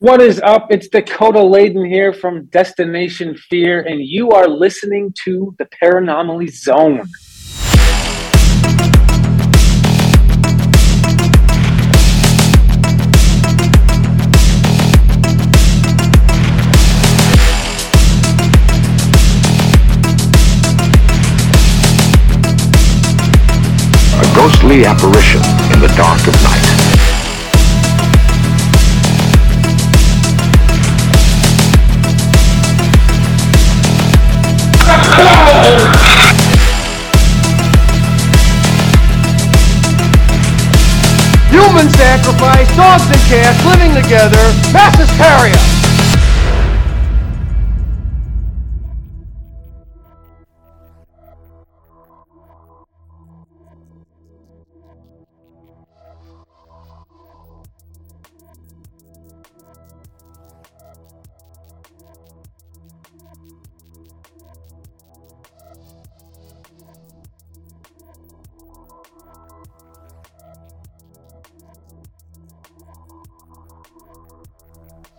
What is up? It's Dakota Laden here from Destination Fear, and you are listening to the Paranomaly Zone. A ghostly apparition in the dark of night. Human sacrifice, dogs and cats living together, mass hysteria.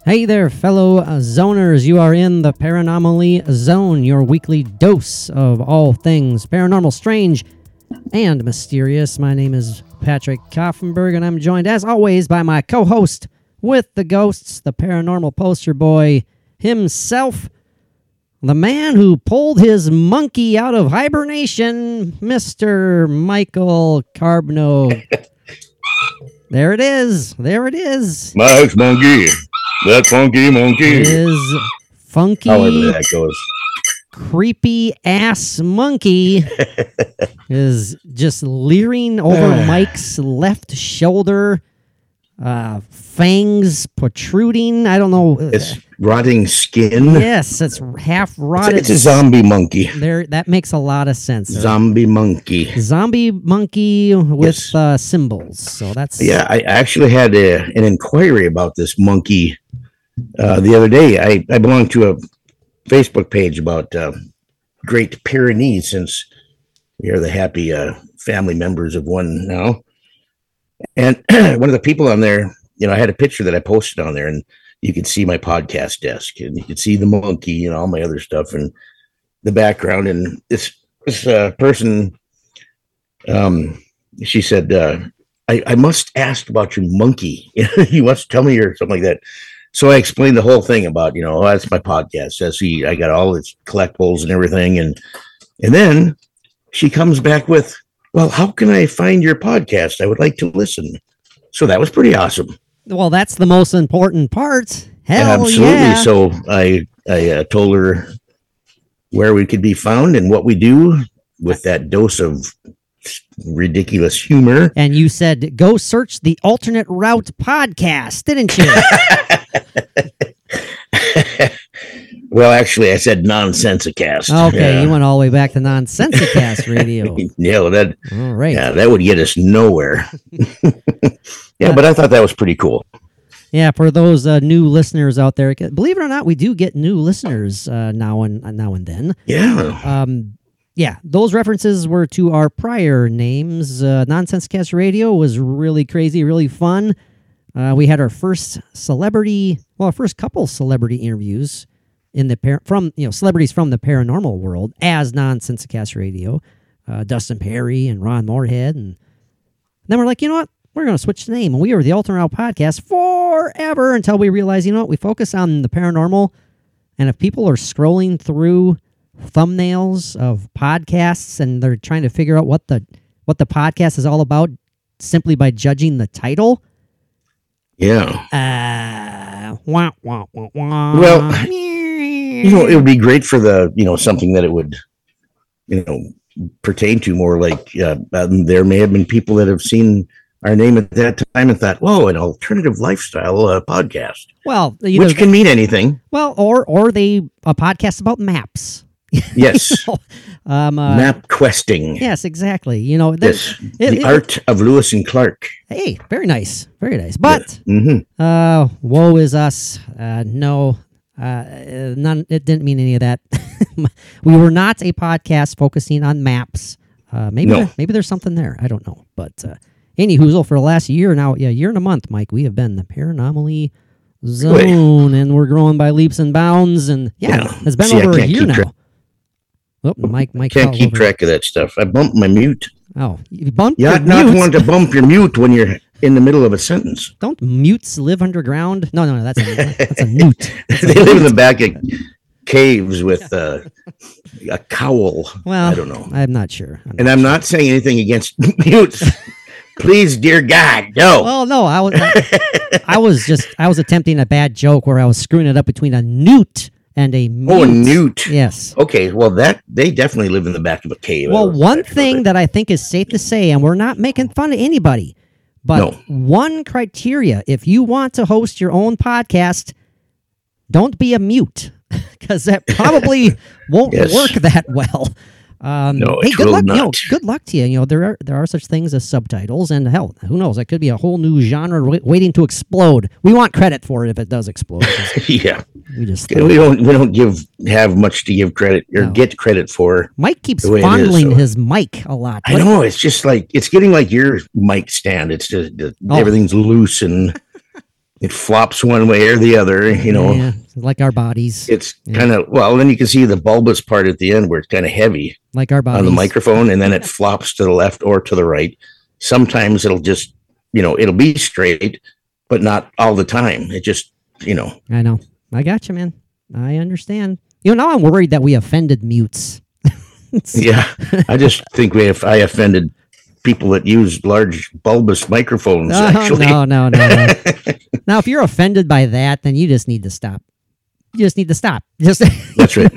Hey there, fellow zoners. You are in the Paranomaly Zone, your weekly dose of all things paranormal, strange, and mysterious. My name is Patrick Koffenberg, and I'm joined, as always, by my co host with the ghosts, the paranormal poster boy himself, the man who pulled his monkey out of hibernation, Mr. Michael Carbno. there it is. There it is. Max Monkey. That funky monkey. is funky, However that goes. creepy ass monkey is just leering over Mike's left shoulder, uh, fangs protruding. I don't know. It's rotting skin. yes, it's half It's, rotted. it's a zombie monkey. there, that makes a lot of sense. Zombie monkey. Zombie monkey with Yes. uh, cymbals. So that's Yeah, I actually had a, an inquiry about this monkey uh, the other day. I, I belong to a Facebook page about uh, Great Pyrenees since we are the happy uh, family members of one now. And one of the people on there, you know, I had a picture that I posted on there, and you could see my podcast desk, and you could see the monkey and all my other stuff, and the background. And this this uh, person, um, she said, uh, I, I must ask about your monkey. you must tell me or something like that. So I explained the whole thing about, you know, oh, that's my podcast. That's the, I got all its collectibles and everything. And, and then she comes back with, well, how can I find your podcast? I would like to listen. So that was pretty awesome. well, that's the most important part. Hell Absolutely. yeah! So I, I uh, told her where we could be found and what we do with that dose of ridiculous humor. and you said go search the alternate route podcast, didn't you? well, actually, I said nonsensicast. Okay, Yeah. you went all the way back to Nonsensicast Radio. Yeah, that All right. yeah, Yeah. that would get us nowhere. yeah, but I thought that was pretty cool. Yeah, for those uh, new listeners out there, believe it or not, we do get new listeners uh, now and uh, now and then. Yeah. Um, yeah, those references were to our prior names. Uh, Nonsensecast Radio was really crazy, really fun. Uh, we had our first celebrity, well, our first couple celebrity interviews in the par- from you know celebrities from the paranormal world as Nonsensecast Radio. Uh, Dustin Pari and Ron Morehead, and then we're like, you know what? We're going to switch the name, and we were the Alternate Route Podcast forever until we realized, you know what? We focus on the paranormal, and if people are scrolling through thumbnails of podcasts and they're trying to figure out what the what the podcast is all about simply by judging the title. Yeah. Uh, wah, wah, wah, wah. Well, You know, it would be great for the, you know, something that it would, you know, pertain to more like uh, there may have been people that have seen our name at that time and thought, whoa, an alternative lifestyle uh, podcast, well, which can mean anything. well, or or they a podcast about maps. Yes. um, uh, Map questing. Yes, exactly. You know, there- Yes. it- the it- art of Lewis and Clark. Hey, very nice, very nice. But hmm uh, woe is us. Uh, no, uh, none. It didn't mean any of that. we were not a podcast focusing on maps. Uh, maybe No. there, maybe there's something there. I don't know. But uh, any hoozle for the last year now, yeah, year and a month, Mike, we have been the Paranomaly zone, and we're growing by leaps and bounds. And yeah, Yeah. it's been See, over a year now. track- Oh, Mike, Mike, Can't keep over. track of that stuff. I bumped my mute. Oh, you bumped Yeah, not mutes. want to bump your mute when you're in the middle of a sentence. Don't mutes live underground? No, no, no. That's a that's a newt. they live in the back of caves with uh, a cowl. Well, I don't know. I'm not sure. I'm And I'm not saying anything against mutes. Please, dear God, no. Oh no, I was I, I was just I was attempting a bad joke where I was screwing it up between a newt and a mute. oh, a newt. Yes. Okay, well that they definitely live in the back of a cave. Well, one thing that I think is safe to say, and we're not making fun of anybody, but No. one criteria if you want to host your own podcast, don't be a mute because that probably won't Yes. work that well. Um, No, hey, good will luck. You know, not. good luck to you. You know, there are there are such things as subtitles, and hell, who knows? That could be a whole new genre wai- waiting to explode. We want credit for it if it does explode. yeah, we just we don't we don't give have much to give credit or No. get credit for. Mike keeps it is, fondling so- his mic a lot. I know it's just like it's getting like your mic stand. It's just the- Oh. everything's loose and it flops one way or the other. You know, Yeah, like our bodies. it's Yeah. kind of well. Then you can see the bulbous part at the end where it's kind of heavy like our bodies. on the microphone, and then it flops to the left or to the right. Sometimes it'll just you know it'll be straight, but not all the time. It just you know I know. I got you, man. I understand. You know, now I'm worried that we offended mutes. yeah. I just think we have I offended people that use large bulbous microphones. Oh, actually, no, no, no, no. now, if you're offended by that, then you just need to stop. You just need to stop. Just That's right.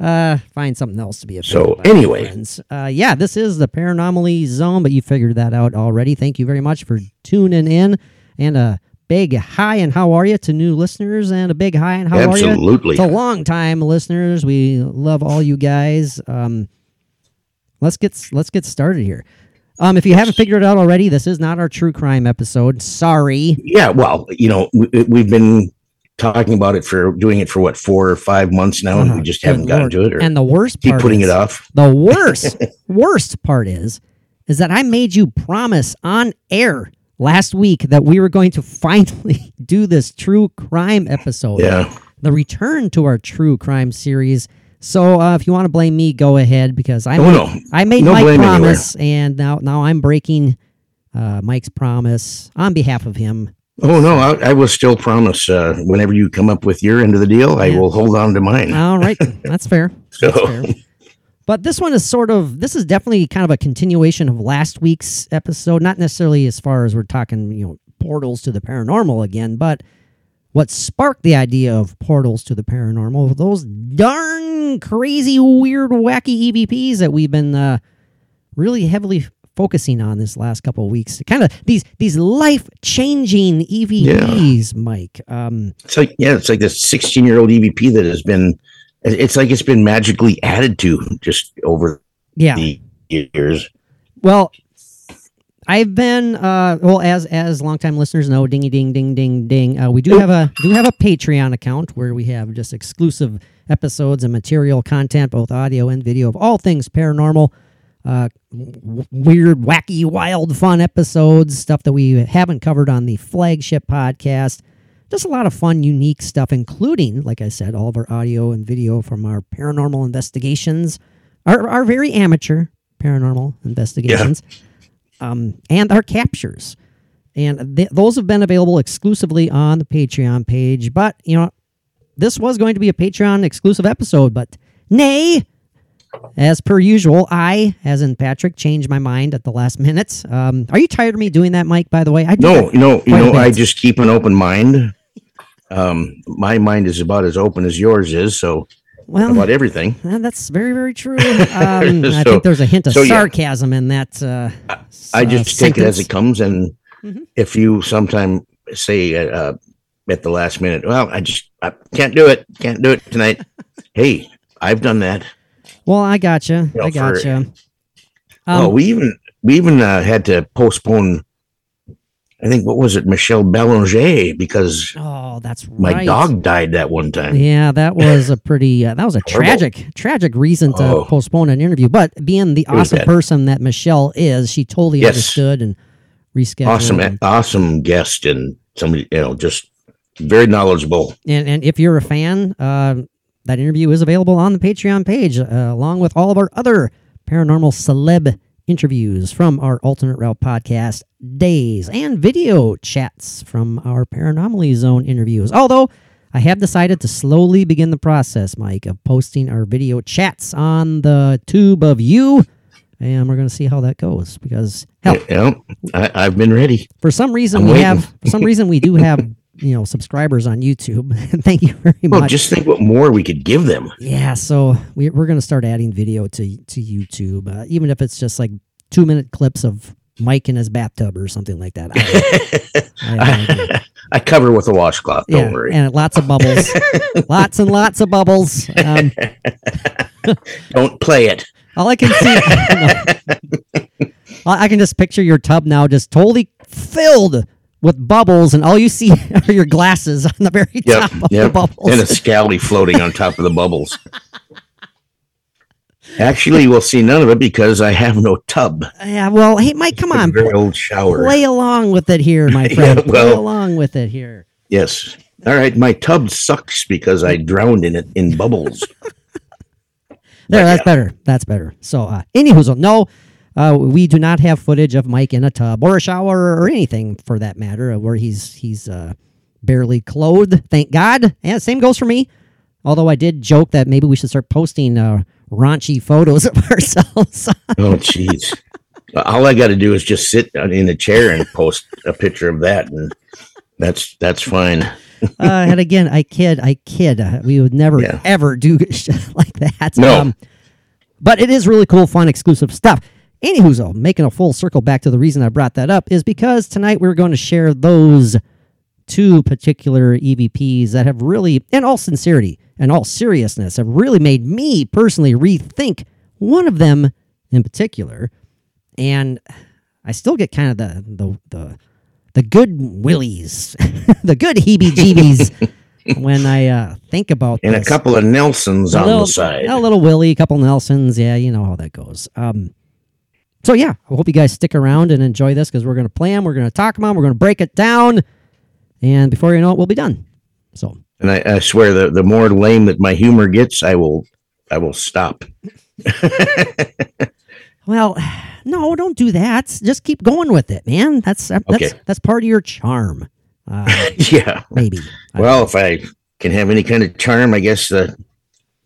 uh, find something else to be offended So, by, anyway. Uh, yeah, this is the Paranormally Zone, but you figured that out already. Thank you very much for tuning in. And a big hi and how are you to new listeners, and a big hi and how are you Absolutely. to long time listeners. We love all you guys. Um, let's get let's get started here. Um, if you haven't figured it out already, this is not our true crime episode. Sorry. Yeah, well, you know, we, we've been talking about it for doing it for what four or five months now, and we just haven't gotten to it, or And the worst keep putting is, it off. The worst, worst part is, is that I made you promise on air last week that we were going to finally do this true crime episode. Yeah, The return to our true crime series. So uh, if you want to blame me, go ahead because I Oh, made, no. I made No my blame anywhere. promise, and now now I'm breaking uh, Mike's promise on behalf of him. Oh no, I, I will still promise. Uh, whenever you come up with your end of the deal, I will hold on to mine. All right, that's fair. so, That's fair. But this one is sort of this is definitely kind of a continuation of last week's episode. Not necessarily as far as we're talking, you know, portals to the paranormal again, but what sparked the idea of portals to the paranormal? Those darn crazy, weird, wacky EVPs that we've been uh, really heavily focusing on this last couple of weeks. Kind of these these life changing EVPs, Mike. Um, it's like yeah, it's like this sixteen-year-old EVP that has been. It's like it's been magically added to just over yeah. the years. Well, I've been uh well as as longtime listeners know, dingy ding ding ding ding. Uh, we do have a do have a Patreon account where we have just exclusive episodes and material content, both audio and video of all things paranormal. Uh, w- weird, wacky, wild, fun episodes, stuff that we haven't covered on the flagship podcast. Just a lot of fun, unique stuff, including, like I said, all of our audio and video from our paranormal investigations, our, our very amateur paranormal investigations um, and our captures. And th- those have been available exclusively on the Patreon page. But, you know, this was going to be a Patreon exclusive episode, but nay, as per usual, I, as in Patrick, changed my mind at the last minute. Um, are you tired of me doing that, Mike, by the way? I No, that no, you know, I just keep an open mind. Um, my mind is about as open as yours is, so Well, about everything. uh, that's very, very true. Um, I think there's a hint of so, yeah. sarcasm in that. Uh, I uh, just take it as it comes, and Mhm. if you sometime say uh, at the last minute, "Well, I just I can't do it, can't do it tonight," hey, I've done that. Well, I gotcha. You know, I for- gotcha. Um, oh, we even we even uh, had to postpone. I think what was it, Michelle Belanger, because oh, that's my right. dog died that one time. Yeah, that was a pretty. Uh, that was a tragic, tragic reason to Oh. postpone an interview. But being the awesome person that Michelle is, she totally Yes. understood and rescheduled. Awesome, and- awesome guest, and somebody you know just very knowledgeable. And and if you're a fan, uh, that interview is available on the Patreon page, uh, along with all of our other paranormal celeb interviews from our alternate route podcast days and video chats from our paranormally zone interviews. Although I have decided to slowly begin the process, Mike, of posting our video chats on the tube of you. And we're going to see how that goes because hell, Yeah, I, I've been ready. for some reason I'm we waiting. have for some reason we do have you know subscribers on YouTube. Thank you very much. Well, just think what more we could give them. Yeah, so we, we're going to start adding video to to YouTube, uh, even if it's just like two minute clips of Mike in his bathtub or something like that. I, I. I cover with a washcloth. Don't yeah, worry. and lots of bubbles, lots and lots of bubbles. Um, Don't play it. all I can see, No. I can just picture your tub now, just totally filled with bubbles, and all you see are your glasses on the very Yep. top of the bubbles. And a scally floating on top of the bubbles. Actually, we'll see none of it because I have no tub. yeah, well, hey, Mike, come on, very old shower. play along with it here, my Yeah, friend. play along with it here. Yes. All right. My tub sucks because I drowned in it in bubbles. There, But, that's yeah. better. That's better. So, uh, anywho, no, uh, we do not have footage of Mike in a tub or a shower or anything for that matter, uh, where he's he's uh, barely clothed. Thank God. And same goes for me. Although I did joke that maybe we should start posting uh, raunchy photos of ourselves. Oh, jeez. All I got to do is just sit in a chair and post a picture of that, and that's that's fine. uh, and again, I kid, I kid. Uh, we would never Yeah. ever do shit like that. No. but it is really cool, fun, exclusive stuff. Anywho's though, making a full circle back to the reason I brought that up is because tonight we're going to share those two particular EVPs that have really, in all sincerity and all seriousness, have really made me personally rethink one of them in particular. And I still get kind of the the the the good willies, the good heebie-jeebies when I uh, think about And a couple of Nelsons A on little, the side. A little Willie, a couple Nelsons. Yeah, you know how that goes. Um, so yeah, I hope you guys stick around and enjoy this because we're going to play them, we're going to talk about them, we're going to break it down, and before you know it, we'll be done. So And I, I swear, the the more lame that my humor gets, I will I will stop. Well, no, don't do that. Just keep going with it, man. That's that's Okay. that's part of your charm. Uh, yeah. maybe. Well, if I can have any kind of charm, I guess the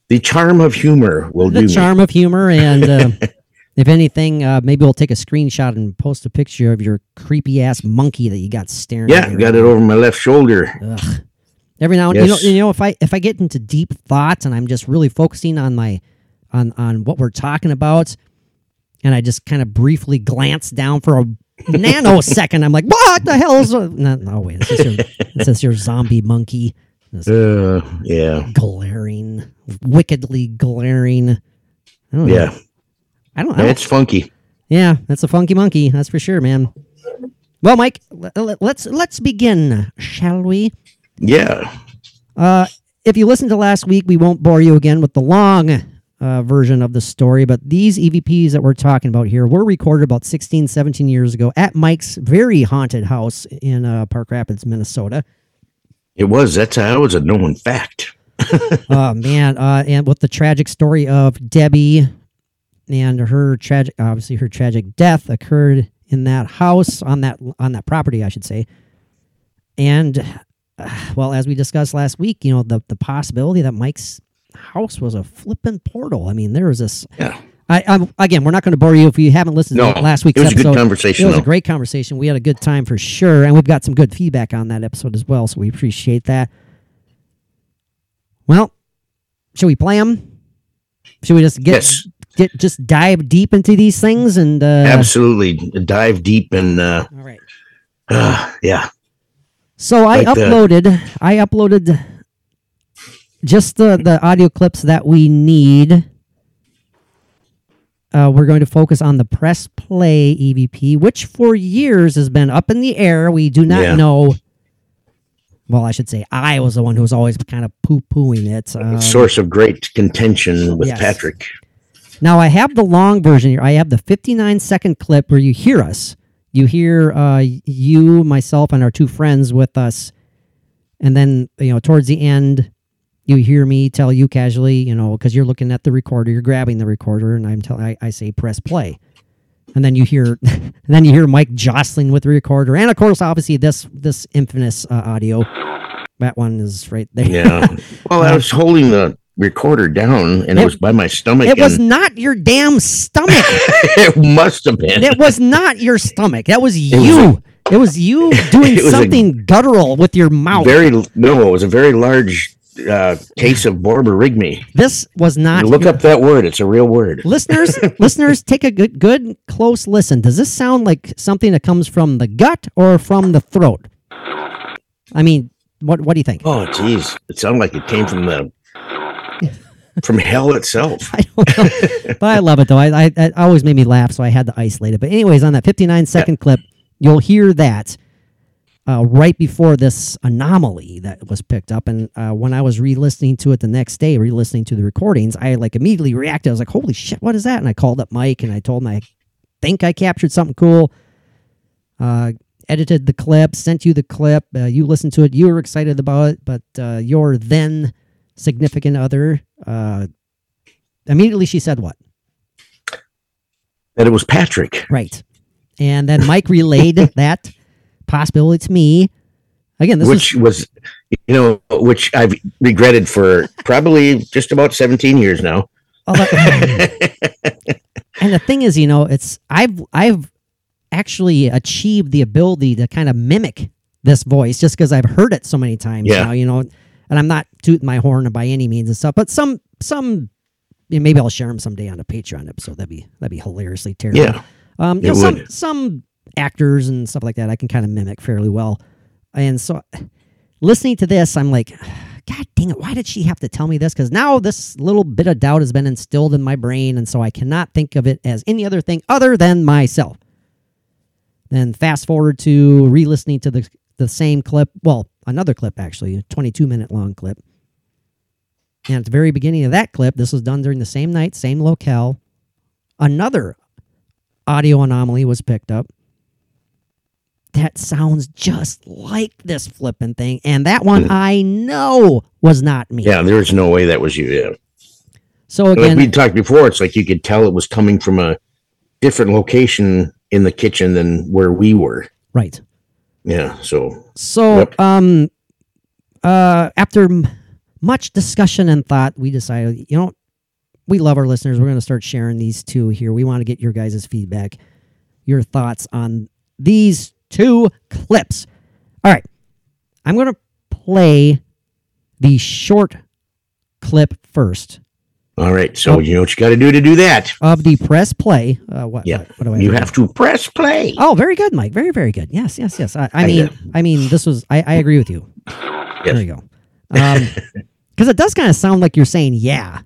the charm of humor will the do. me. charm of humor, and uh, if anything, uh, maybe we'll take a screenshot and post a picture of your creepy ass monkey that you got staring. at Yeah, you got it over my left shoulder. Ugh. Every now and you know, you know, if I if I get into deep thoughts and I'm just really focusing on my on on what we're talking about, and I just kind of briefly glance down for a nanosecond, I'm like, what the hell is? No, no wait, it's just your, it's just your zombie monkey, Uh, yeah, glaring, wickedly glaring. I don't know. I don't. know. it's funky. yeah, that's a funky monkey. That's for sure, man. Well, Mike, let's let's begin, shall we? Yeah, Uh, if you listened to last week, we won't bore you again with the long uh, version of the story, but these EVPs that we're talking about here were recorded about 16, 17 years ago at Mike's very haunted house in uh, Park Rapids, Minnesota. it was. That's that was a known fact. oh man uh, and with the tragic story of debbie and her tragic obviously her tragic death occurred in that house on that on that property i should say and uh, well as we discussed last week you know the the possibility that mike's house was a flippin' portal i mean there was this Yeah. I, I'm, again, we're not going to bore you if you haven't listened No, to last week's episode. it was a good episode. conversation, It was a great conversation. We had a good time for sure, and we've got some good feedback on that episode as well. So we appreciate that. Well, should we play them? Should we just get Yes. Get just dive deep into these things and uh, Absolutely, dive deep and uh, All right. uh, yeah, So I Like the- uploaded I uploaded just the the audio clips that we need. Uh, we're going to focus on the press play EVP, which for years has been up in the air. We do not Yeah. know. Well, I should say I was the one who was always kind of poo pooing it. Um, source of great contention with yes. Patrick. Now I have the long version here. I have the 59 second clip where you hear us. You hear uh, you, myself, and our two friends with us and then you know towards the end, you hear me tell you casually, you know, because you're looking at the recorder, you're grabbing the recorder, and I'm telling, I, I say press play, and then you hear, then you hear Mike jostling with the recorder, and of course, obviously this this infamous uh, audio. That one is right there. Yeah. Well, I was holding the recorder down, and it, It- was by my stomach. It was not your damn stomach. it must have been. It was not your stomach. That was was you. it was you doing It was a something guttural with your mouth. very no. It was a very large uh, case of Borborygmi. this was not. Look your- up that word. It's a real word. listeners. listeners, take a good, good, close listen. Does this sound like something that comes from the gut or from the throat? I mean, what what do you think? Oh, geez, it sounded like it came from the from hell itself. I don't know, but I love it though. I, I it always made me laugh, so I had to isolate it. But anyways, on that 59 second clip, you'll hear that uh, right before this anomaly that was picked up. And uh, when I was re-listening to it the next day, re-listening to the recordings, I like immediately reacted. I was like, "Holy shit, what is that?" And I called up Mike and I told him I think I captured something cool. Uh, edited the clip, sent you the clip. Uh, you listened to it. You were excited about it, but uh, your then significant other uh, immediately she said what? That it was Patrick. Right. And then Mike relayed that possibility to me. Again, this which is was you know which i've regretted for probably just about 17 years now and the thing is, you know, it's I've I've actually achieved the ability to kind of mimic this voice just because I've heard it so many times Yeah. now, you know. And I'm not tooting my horn by any means and stuff, but some some you know, maybe I'll share them someday on a Patreon episode. That'd be that'd be hilariously terrible. yeah Um, you know, some some actors and stuff like that I can kind of mimic fairly well, and so listening to this, I'm like, God dang it! Why did she have to tell me this? Because now this little bit of doubt has been instilled in my brain, and so I cannot think of it as any other thing other than myself. Then fast forward to re-listening to the the same clip. Well, another clip actually, a 22 minute long clip. And at the very beginning of that clip, this was done during the same night, same locale. Another audio anomaly was picked up. That sounds just like this flipping thing. And that one hmm. I know was not me. yeah there's no way that was you yeah So like again, we talked before it's like you could tell it was coming from a different location in the kitchen than where we were right. Yeah so So Yep. um uh after m- much discussion and thought, we decided, you know, we love our listeners. We're going to start sharing these two here. We want to get your guys' feedback, your thoughts on these two clips. All right. I'm going to play the short clip first all right so Oh. you know what you got to do to do that of the press play. Uh, what, yeah what, what do I you have to press play Oh, very good, Mike. Very, very good. Yes, yes, yes. I, I I mean, know. I mean, this was. I, I agree with you. Yes. There you go. Um, because it does kind of sound like you're saying yeah,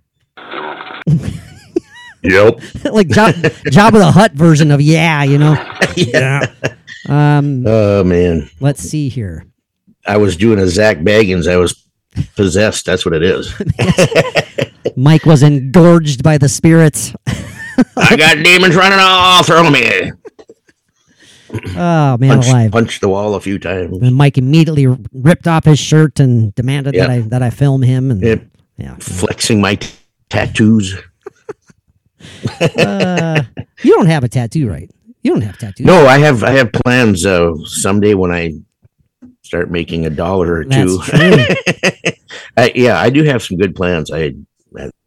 yep like Jabba, job of the hut version of yeah. You know. Yeah. Um. oh man Let's see here. i was doing a Zak Bagans i was possessed that's what it is Mike was engorged by the spirits. i got demons running all through me Oh man, Punch, alive! punched the wall a few times And Mike immediately ripped off his shirt and demanded that I that I film him. And Yep. yeah, flexing my t- tattoos. uh, you don't have a tattoo, right? You don't have tattoos. No, I have I have plans uh someday when I start making a dollar or two. I, yeah, I do have some good plans. I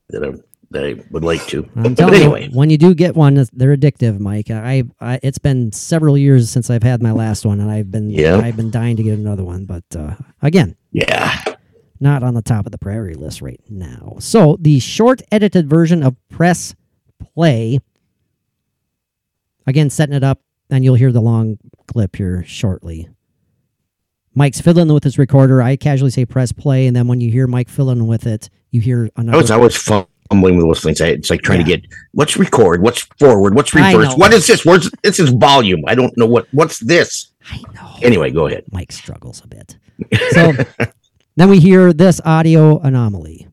that I, that I would like to. I'm But anyway, you, when you do get one, they're addictive, Mike. I, I, it's been several years since I've had my last one, and I've been, Yeah. I've been dying to get another one. But uh, again, yeah. not on the top of the priority list right now. So the short edited version of Press Play. Again, setting it up, and you'll hear the long clip here shortly. Mike's fiddling with his recorder. I casually say press play, and then when you hear Mike fiddling with it, you hear another. Oh, I another. was always fumbling with those things. It's like trying Yeah. to get what's record, what's forward, what's reverse, what is this? Where's this is volume? I don't know what what's this. I know. Anyway, go ahead. Mike struggles a bit. So then we hear this audio anomaly.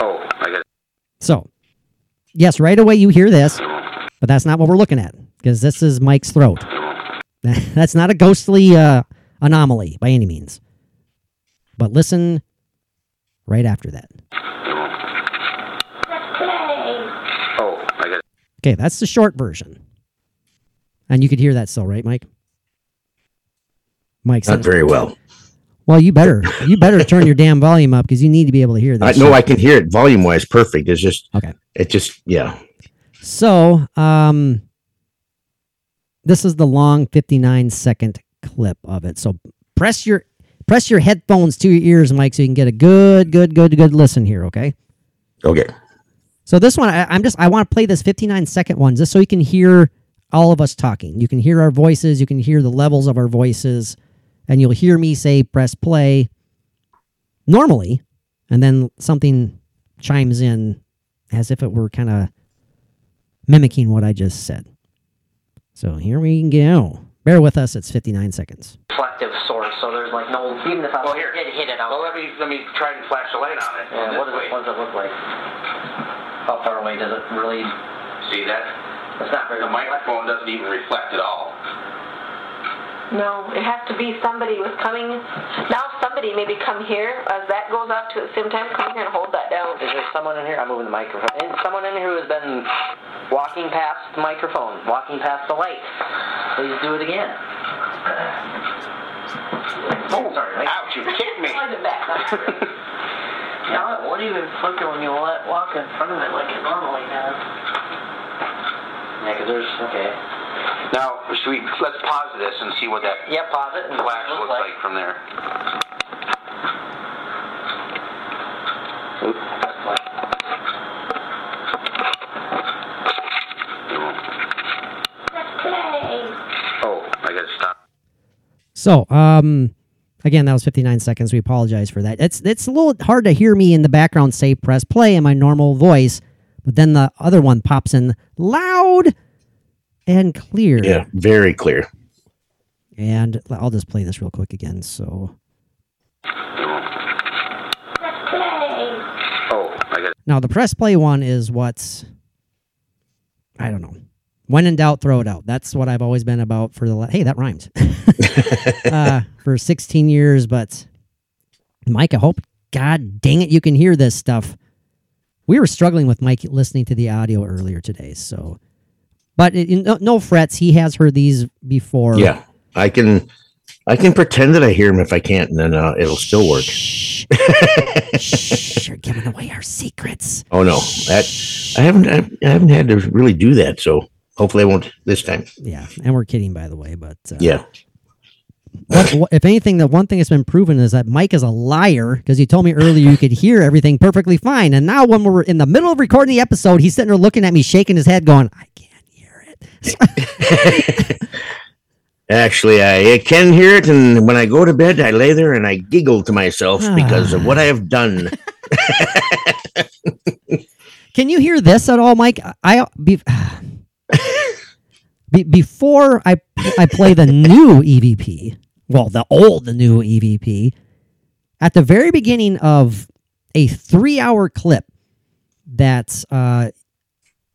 Oh, I guess So, yes, right away you hear this, but that's not what we're looking at because this is Mike's throat. That's not a ghostly uh, anomaly by any means. But listen right after that. Oh, I got Okay, that's the short version. And you could hear that still, right, Mike? Mike Not very well. "Well, you better you better turn your damn volume up because you need to be able to hear I, this." no. I can hear it volume wise perfect. It's just, Okay. it just, yeah. So, um, this is the long 59 second clip of it. So press your press your headphones to your ears, Mike, so you can get a good, good, good, good listen here. Okay. Okay. So this one, I, I'm just I want to play this 59 second one just so you can hear all of us talking. You can hear our voices. You can hear the levels of our voices, and you'll hear me say press play normally, and then something chimes in as if it were kind of mimicking what I just said. So here we go. Bear with us. It's 59 seconds. reflective source, so there's like no even if I Well, here. did hit it out. Well, let me let me try and flash the light on it. yeah, This what, does it, what does it look like? How far away does it really? See that? It's not very. The microphone doesn't even reflect at all. No, it has to be somebody was coming. Now somebody maybe come here as that goes up to at the same time. Come here and hold that down. Is there someone in here? I'm moving the microphone. And someone in here who has been walking past the microphone, walking past the light. Please do it again. Oh, sorry. Ouch! You kicked me. Slide it back. Now, what do you inflict when you let walk in front of it like it normally does? Yeah, because there's okay. Now, should we let's pause this and see what that Yeah, pause it. and flash looks like from there. Oh, I gotta stop. So, um, again, that was 59 seconds. We apologize for that. It's it's a little hard to hear me in the background say press play in my normal voice, but then the other one pops in loud and clear. Yeah. Very clear. And I'll just play this real quick again. So Oh, I got. now the press play one is what's I don't know. When in doubt, throw it out. That's what I've always been about for the. La- hey, that rhymed. uh, for 16 years, but Mike, I hope, God dang it, you can hear this stuff. We were struggling with Mike listening to the audio earlier today, so. But no, no frets. He has heard these before. Yeah. I can, I can pretend that I hear him if I can't, and then uh, it'll still work. Shh. Shh. You're giving away our secrets. Oh no, that I haven't, I, I haven't had to really do that. So hopefully I won't this time. Yeah, and we're kidding, by the way. But uh, Yeah. what, what- if anything, the one thing that's been proven is that Mike is a liar because you told me earlier you could hear everything perfectly fine, and now when we're in the middle of recording the episode, he's sitting there looking at me, shaking his head, going, "I can't it." Actually, I can hear it, and when I go to bed, I lay there and I giggle to myself because of what I have done. Can you hear this at all, Mike? I be, be, before I I play the new EVP, well, the old the new EVP, at the very beginning of a three hour clip that uh,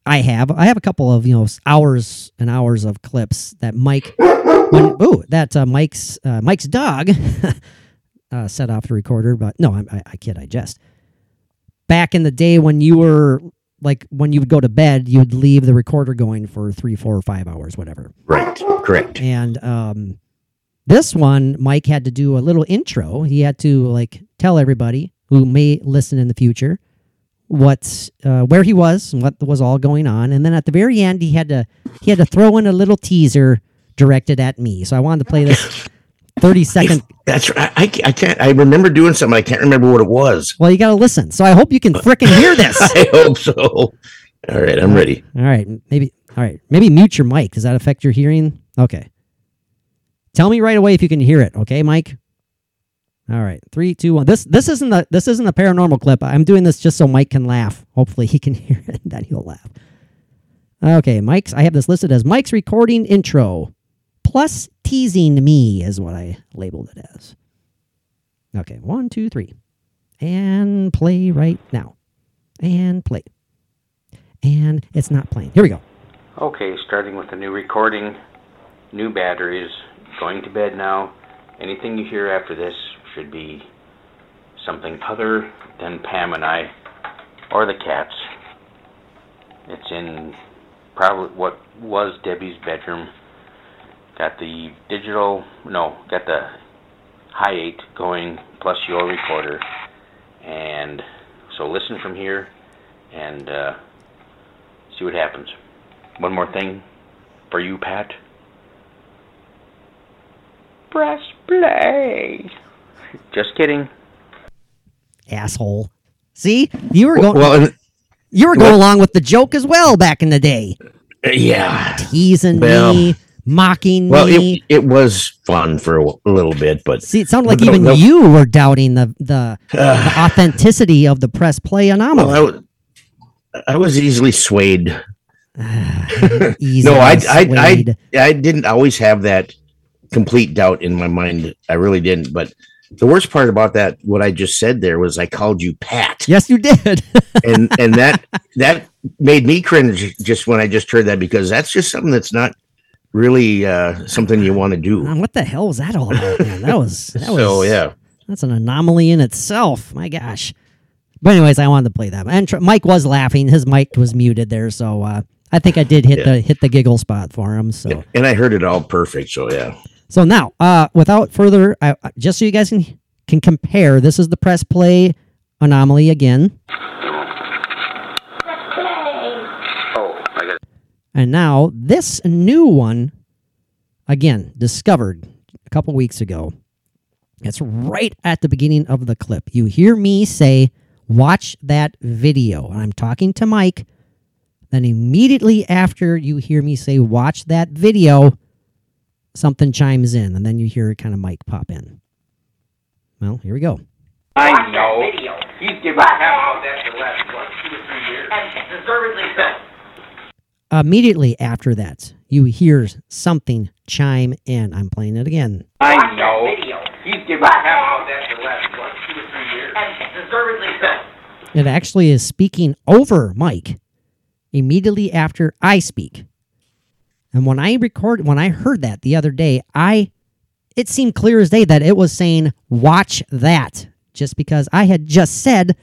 I have, I have a couple of you know hours and hours of clips that Mike, when ooh that uh, Mike's uh, Mike's dog uh, set off the recorder, but no, I, I, I kid, I jest back in the day when you were like when you would go to bed, you'd leave the recorder going for three, four, or five hours, whatever. Right. Correct. And um, this one, Mike had to do a little intro. He had to like tell everybody who may listen in the future what uh, where he was and what was all going on. And then at the very end, he had to he had to throw in a little teaser directed at me. So I wanted to play this thirty second. That's right. I, I can't. I remember doing something. I can't remember what it was. Well, you got to listen. So I hope you can frickin' hear this. I hope so. All right, I'm ready. All right, maybe. All right, maybe mute your mic. Does that affect your hearing? Okay. Tell me right away if you can hear it. Okay, Mike. All right, three, two, one. This this isn't the this isn't a paranormal clip. I'm doing this just so Mike can laugh. Hopefully, he can hear it. Then he'll laugh. Okay, Mike's. I have this listed as Mike's recording intro plus teasing me is what I labeled it as. Okay, one, two, three, and play right now, and play, and it's not playing. Here we go. Okay, starting with the new recording, new batteries, going to bed now, anything you hear after this should be something other than Pam and I or the cats. It's in probably what was Debbie's bedroom. Got the digital, no, got the high eight going plus your recorder. And so listen from here and uh, see what happens. One more thing for you, Pat. Press play. Just kidding. Asshole. See, you were going. Well, and, you were going along with the joke as well back in the day, uh, yeah. teasing Well- me, mocking Well, me. it, it was fun for a, a little bit, but See, it sounded like No, even no. you were doubting the the, the authenticity of the press play anomaly. well, I, was- I was easily swayed. Easy no, I, as I, I, I didn't always have that complete doubt in my mind. I really didn't. But the worst part about that, what I just said there, was I called you Pat, yes, you did. and and that that made me cringe just when I just heard that because that's just something that's not really uh, something you want to do. Um, what the hell was that all about, man? That was that was So yeah, That's an anomaly in itself. My gosh. But anyways, I wanted to play that. And tr- Mike was laughing. His mic was muted there, so uh, I think I did hit Yeah. the hit the giggle spot for him. So and I heard it all perfect. So yeah, so now, uh, without further, I- just so you guys can can compare, this is the press play anomaly again, and now this new one, again discovered a couple weeks ago. It's right at the beginning of the clip. You hear me say, "Watch that video," and I'm talking to Mike. Then immediately after you hear me say, "Watch that video," something chimes in, and then you hear a kind of Mike pop in. Well, here we go. I know. He's giving half of that the last, what, two or three years? And deservedly so. Immediately after that, you hear something chime in. I'm playing it again. I know. He's giving half of that the last, what, two or three years? And deservedly so. It actually is speaking over Mike immediately after I speak. And when I record when I heard that the other day, I it seemed clear as day that it was saying watch that just because I had just said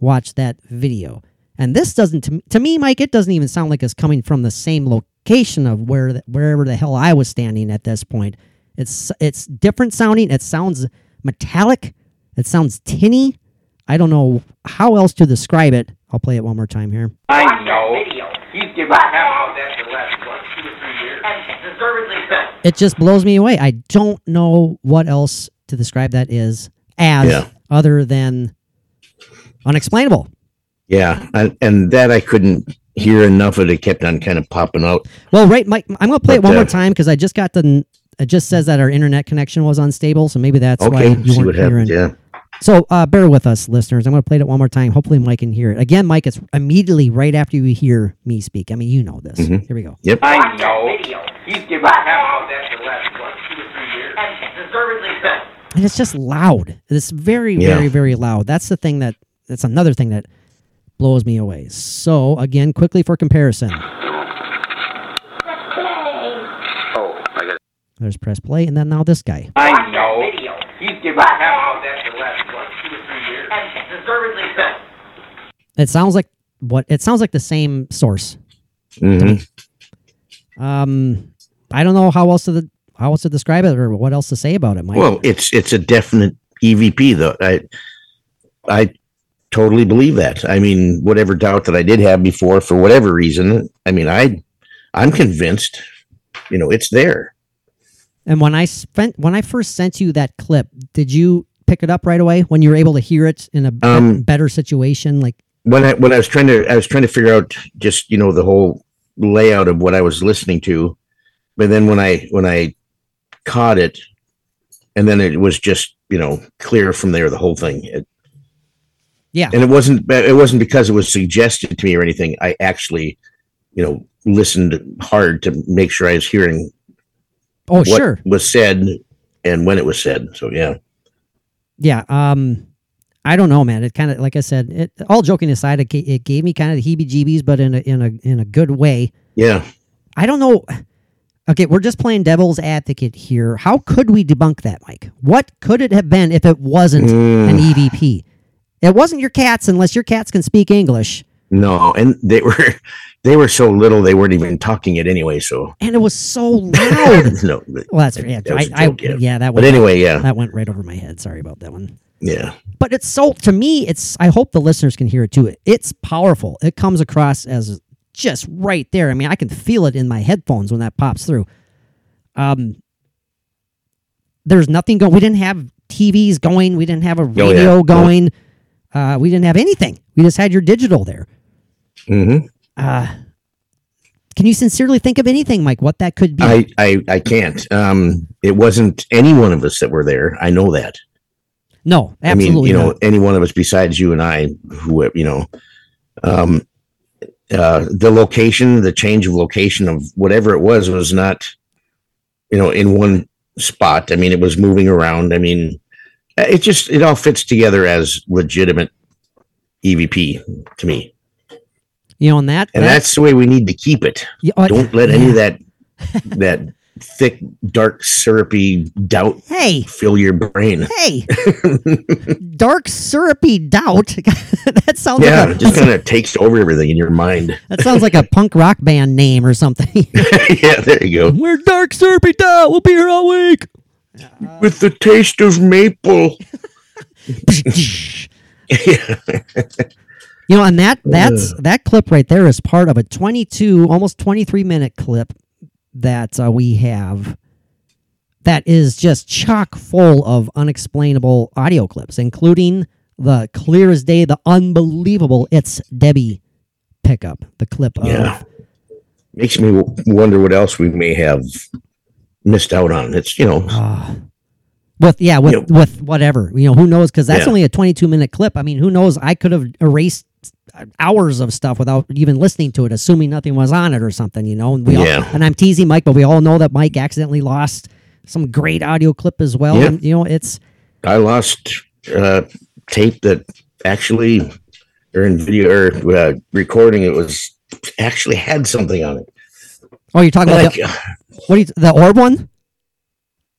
watch that video. And this doesn't to, to me Mike it doesn't even sound like it's coming from the same location of where wherever the hell I was standing at this point. It's it's different sounding. It sounds metallic. It sounds tinny. I don't know how else to describe it. I'll play it one more time here. I know. He's giving half of that last, what, two or three years? And deservedly so. It just blows me away. I don't know what else to describe that is as Yeah. other than unexplainable. yeah, and, and that I couldn't hear enough of it. It kept on kind of popping out. Well, right, Mike, I'm going to play it But, one more uh, time because I just got the. It just says that our internet connection was unstable, so maybe that's why Okay, you see weren't what hearing. happens. Yeah. So uh, bear with us, listeners. I'm going to play it one more time. Hopefully, Mike can hear it. Again, Mike, it's immediately right after you hear me speak. I mean, you know this. Mhm. Here we go. Yep. I know. He's giving half of that the last, what, two or three years? And deservedly so. and it's just loud. It's very, Yeah. very, very loud. That's the thing that that's another thing that blows me away. So again, quickly for comparison, Oh, I got there's press play, and then now this guy. I know. He's giving half of that the last, what, two or three years? And deservedly so. It sounds like what? It sounds like the same source. hmm Um, I don't know how else to the, how else to describe it or what else to say about it, Mike. Well, it's it's a definite EVP though. I I totally believe that. I mean, whatever doubt that I did have before, for whatever reason, I mean, I I'm convinced. You know, it's there. and when I spent when I first sent you that clip, did you pick it up right away when you were able to hear it in a Um, better situation? Like, When I when I was trying to I was trying to figure out just you know the whole layout of what I was listening to, but then when I when I caught it, and then it was just you know clear from there the whole thing. It, Yeah. and it wasn't it wasn't because it was suggested to me or anything. I actually, you know, listened hard to make sure I was hearing oh what sure, was said and when it was said. So yeah, yeah. Um, I don't know, man. It kind of like I said. It all joking aside, it, it gave me kind of the heebie-jeebies, but in a in a in a good way. yeah, I don't know. Okay, we're just playing devil's advocate here. How could we debunk that, Mike? What could it have been if it wasn't mm. an EVP? It wasn't your cats unless your cats can speak English. No, and they were they were so little they weren't even talking it anyway. So And it was so loud. no, well, that's yeah. that was I, I, yeah. yeah, that But anyway, yeah, that went right over my head. Sorry about that one. yeah, But it's so to me, it's I hope the listeners can hear it too. It's powerful. It comes across as just right there. I mean, I can feel it in my headphones when that pops through. Um, there's nothing going. We didn't have TVs going. We didn't have a Oh, yeah. radio going. Uh, we didn't have anything. We just had your digital there. hmm Uh, can you sincerely think of anything, Mike? What that could be? I, I I can't. Um, it wasn't any one of us that were there. I know that. no, absolutely. I mean, you know, not. any one of us besides you and I, who you know, um, uh, the location, the change of location of whatever it was, was not, you know, in one spot. I mean, it was moving around. I mean, it just it all fits together as legitimate EVP to me, You know, and that and that- that's the way we need to keep it. yeah, uh, Don't let any of that that thick, dark, syrupy doubt Hey, fill your brain. hey, dark syrupy doubt. that sounds Yeah, like it a, just kind of takes over everything in your mind. that sounds like a punk rock band name or something. yeah, there you go. We're dark syrupy doubt. We'll be here all week. With the taste of maple. yeah. You know, and that that's that clip right there is part of a 22, almost 23 minute clip that uh, we have that is just chock full of unexplainable audio clips, including the clear as day, the unbelievable "It's Debbie" pickup, the clip of Yeah. Makes me w- wonder what else we may have missed out on. It's, you know, uh, with yeah with You know- with whatever you know who knows because that's Yeah. only a 22 minute clip. I mean, who knows? I could have erased hours of stuff without even listening to it, assuming nothing was on it or something. You know, and we all, and I'm teasing Mike, but we all know that Mike accidentally lost some great audio clip as well. Yeah. And, you know, it's I lost uh, tape that actually, or in video or uh, recording, it was actually had something on it. oh, you're talking about the, what are you, the orb one?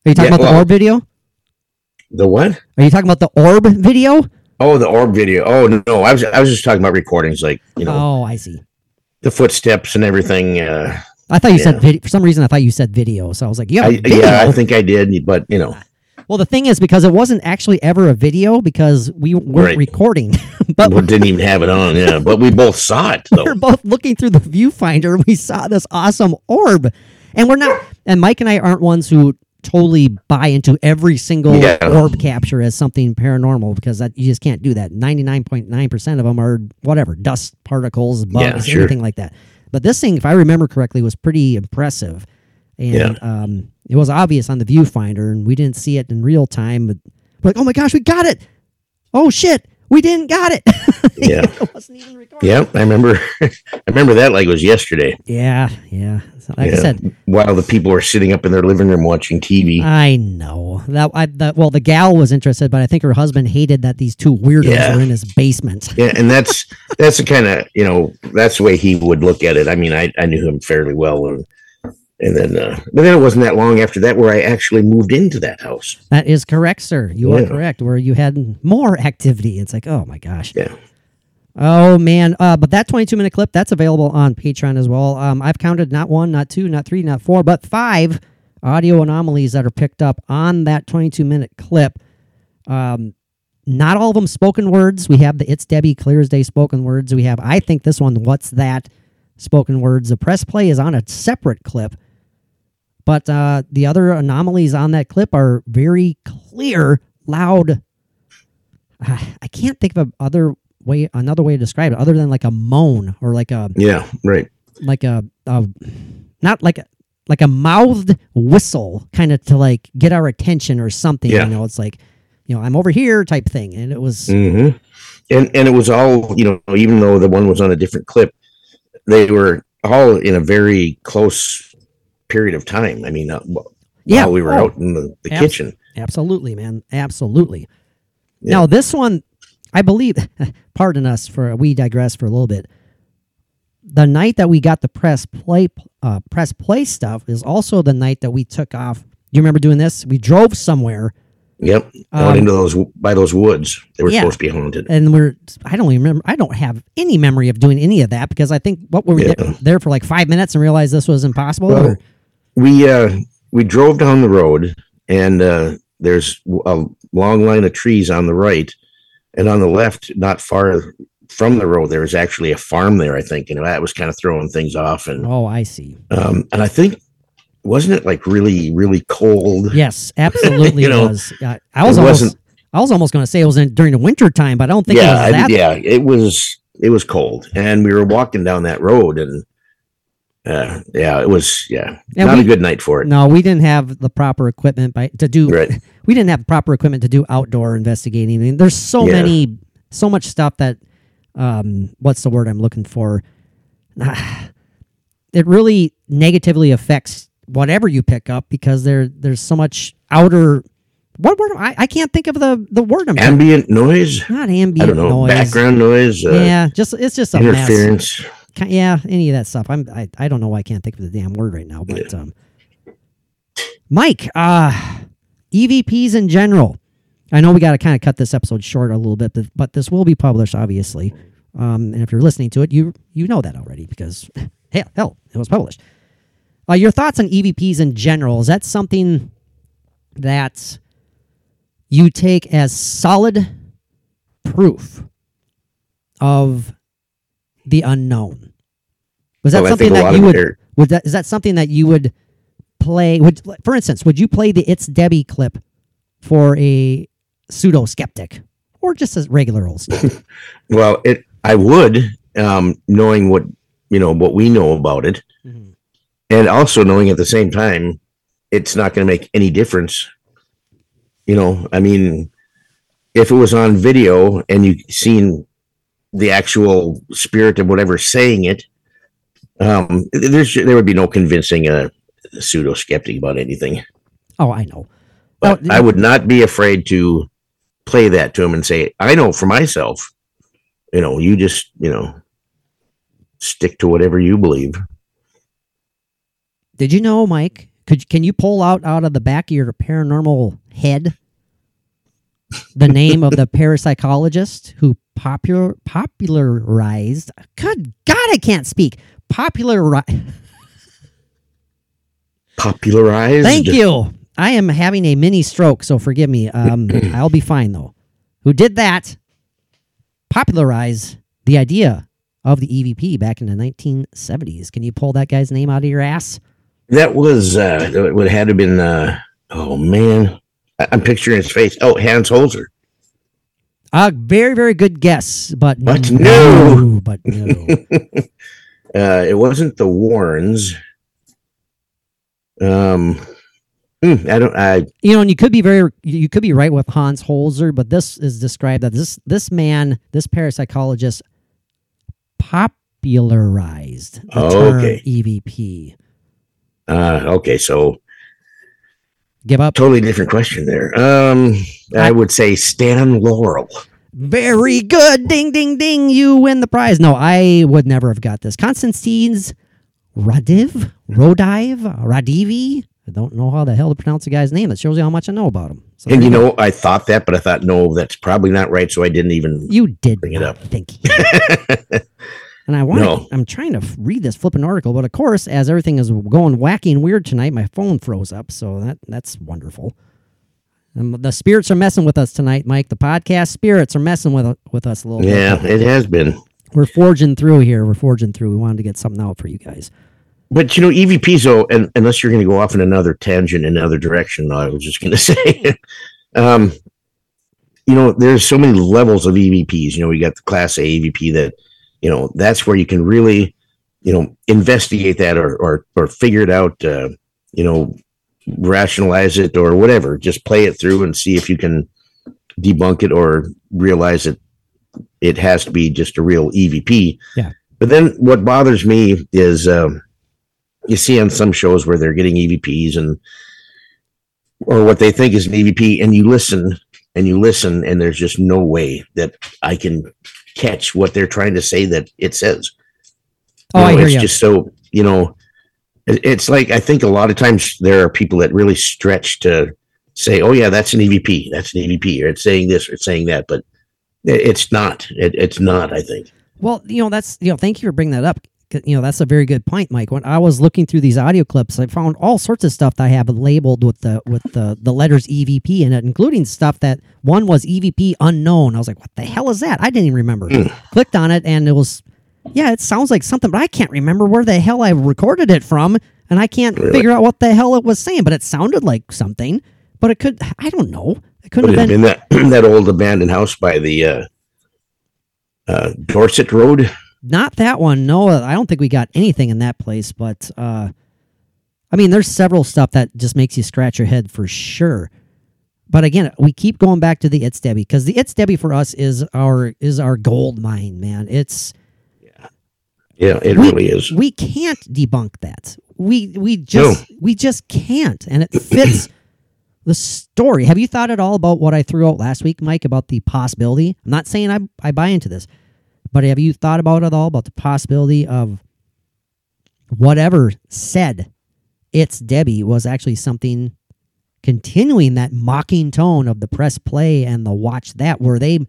Are you talking Yeah, about the orb video? the what? Are you talking about the orb video? Oh, the orb video. Oh no, I was I was just talking about recordings, like you know, Oh, I see. the footsteps and everything. Uh, I thought you said Yeah. video. For some reason, I thought you said video. So I was like, yeah, I, yeah, I think I did, but you know, Well, the thing is, because it wasn't actually ever a video because we weren't Right. recording, but we didn't even have it on. Yeah, but we both saw it Though. we were both looking through the viewfinder we saw this awesome orb. And we're not, and Mike and I aren't ones who totally buy into every single Yeah. orb capture as something paranormal because that you just can't do that. 99.9% of them are whatever, dust particles, bugs, Yeah, sure. anything like that. But this thing, if I remember correctly, was pretty impressive. And Yeah. um, it was obvious on the viewfinder, and we didn't see it in real time. But we're like, oh my gosh, we got it! Oh shit, we didn't got it. Yeah. it wasn't even recorded. Yeah, I remember. I remember that like it was yesterday. Yeah, yeah. So, like I said, while the people were sitting up in their living room watching TV. I know that. I that well, the gal was interested, but I think her husband hated that these two weirdos Yeah. were in his basement. yeah, and that's that's the kind of you know that's the way he would look at it. I mean, I, I knew him fairly well, and and then uh, but then it wasn't that long after that where I actually moved into that house. That is correct, sir. You are correct. Where you had more activity. It's like, oh my gosh. Yeah. Oh man. Uh, but that 22 minute clip that's available on Patreon as well. Um, I've counted not one, not two, not three, not four, but five audio anomalies that are picked up on that 22 minute clip. Um, not all of them spoken words. We have the It's Debbie Clear as Day spoken words. We have, I think this one, What's That spoken words. The press play is on a separate clip. But uh, the other anomalies on that clip are very clear, loud. Uh, I can't think of a other way, another way to describe it, other than like a moan or like a Yeah, right. like a, a not like a like a mouthed whistle, kind of to like get our attention or something. Yeah. You know, it's like, you know, I'm over here type thing, and it was hmm And and it was all you know, even though the one was on a different clip, they were all in a very close period of time. I mean, uh, Yeah. while we were Oh. out in the, the kitchen. Absolutely, man. Absolutely. Yeah. Now, this one, I believe, pardon us for, we digress for a little bit. the night that we got the press play uh, press play stuff is also the night that we took off. You remember doing this? We drove somewhere Yep. Out Um, into those by those woods. They were yeah. supposed to be haunted. and we're I don't even remember I don't have any memory of doing any of that because I think what were we Yeah. there, there for like five minutes and realized this was impossible. Well, or- we uh we drove down the road and uh there's a long line of trees on the right and on the left not far from the road there was actually a farm there i think and that was kind of throwing things off and oh, I see. um and i think wasn't it like really really cold Yes, absolutely You know, was. Uh, I was it almost I was almost going to say it was in, during the winter time, but I don't think it yeah was I- yeah it was it was cold and we were walking down that road and uh yeah it was yeah And not we- a good night for it No, we didn't have the proper equipment by to do. Right. We didn't have proper equipment to do outdoor investigating. I mean, there's so Yeah. many, so much stuff that. Um, what's the word I'm looking for? It really negatively affects whatever you pick up because there there's so much outer. What word? I, I can't think of the the word. I'm trying- ambient noise not ambient i don't know noise. background noise uh, yeah, just it's just a mess. Yeah, any of that stuff. I'm I, I don't know why I can't think of the damn word right now, but um Mike, uh EVPs in general. I know we got to kind of cut this episode short a little bit, but, but this will be published obviously. Um and if you're listening to it, you you know that already because hell, hell, it was published. Uh, your thoughts on EVPs in general? Is that something that you take as solid proof of the unknown? Was that something that you would? Would that is that something that you would play? Would for instance, would you play the "It's Debbie" clip for a pseudo skeptic or just a regular old skeptic? Well, it I would, um, knowing what you know what we know about it, Mhm. and also knowing at the same time, it's not going to make any difference. You know, I mean, if it was on video and you seen the actual spirit of whatever saying it, um, there's there would be no convincing a pseudo skeptic about anything. oh, I know. But Oh, I would not be afraid to play that to him and say, I know for myself, you know, you just, you know, stick to whatever you believe. Did you know, Mike? Could can you pull out out of the back of your paranormal head the name of the parapsychologist who popular popularized? Good God, I can't speak. Popularized. Popularized. Thank you. I am having a mini stroke, so forgive me. Um, I'll be fine though. Who did that? Popularize the idea of the EVP back in the 1970s. Can you pull that guy's name out of your ass? That was, uh, it would have to been, uh, oh man, I- I'm picturing his face. Oh, Hans Holzer. A very, very good guess, but But no, no. but no. Uh, it wasn't the Warrens. Um, hmm, I don't, I, you know, and you could be very, you could be right with Hans Holzer, but this is described that this this man, this parapsychologist, popularized the Oh, term okay. EVP. uh, okay. So Give up. totally different question there. Um, I would say Stan Laurel. Very good. Ding, ding, ding. You win the prize. No, I would never have got this. Constantine's Radiv? Rodive? Radivi? I don't know how the hell to pronounce the guy's name. That shows you how much I know about him. So And you know, I thought that, but I thought, no, that's probably not right. So I didn't even. you did Bring it up. think. and I want. No. I'm trying to read this flipping article, but of course, as everything is going wacky and weird tonight, my phone froze up. So that that's wonderful. Um, the spirits are messing with us tonight, Mike. The podcast spirits are messing with with us a little bit. Yeah, it has been. we're forging through here. We're forging through. We wanted to get something out for you guys. But you know, EVPs, though, and unless you're going to go off in another tangent, in another direction, I was just going to say, um, you know, there's so many levels of EVPs. You know, we got the Class A EVP that, you know, that's where you can really, you know, investigate that or or or figure it out. Uh, you know, rationalize it or whatever. Just play it through and see if you can debunk it or realize that it has to be just a real EVP. Yeah. But then what bothers me is um, you see on some shows where they're getting EVPs and or what they think is an EVP, and you listen and you listen, and there's just no way that I can catch what they're trying to say that it says. Oh, I know, hear it's you. just so you know. It- It's like I think a lot of times there are people that really stretch to say, "Oh yeah, that's an EVP. That's an EVP," or it's saying this or it's saying that, but it's not. It, it's not. I think. Well, you know, that's you know, thank you for bringing that up. You know, that's a very good point, Mike. When I was looking through these audio clips, I found all sorts of stuff that I have labeled with the with the the letters EVP in it, including stuff that one was EVP unknown. I was like, "What the hell is that?" I didn't even remember. Hmm. Clicked on it, and it was, yeah, it sounds like something, but I can't remember where the hell I recorded it from, and I can't Really? figure out what the hell it was saying. But it sounded like something, but it could, I don't know, it couldn't have it been. have been that that old abandoned house by the uh, uh, Dorset Road? Not that one. No, I don't think we got anything in that place. But uh, I mean, there's several stuff that just makes you scratch your head for sure. But again, we keep going back to the It's Debbie because the It's Debbie for us is our is our gold mine, man. It's Yeah, it we, really is. We can't debunk that. We we just we just can't, and it fits the story. Have you thought at all about what I threw out last week, Mike, about the possibility? I'm not saying I I buy into this, but have you thought about it all about the possibility of whatever said it's Debbie was actually something continuing that mocking tone of the press play and the watch that were they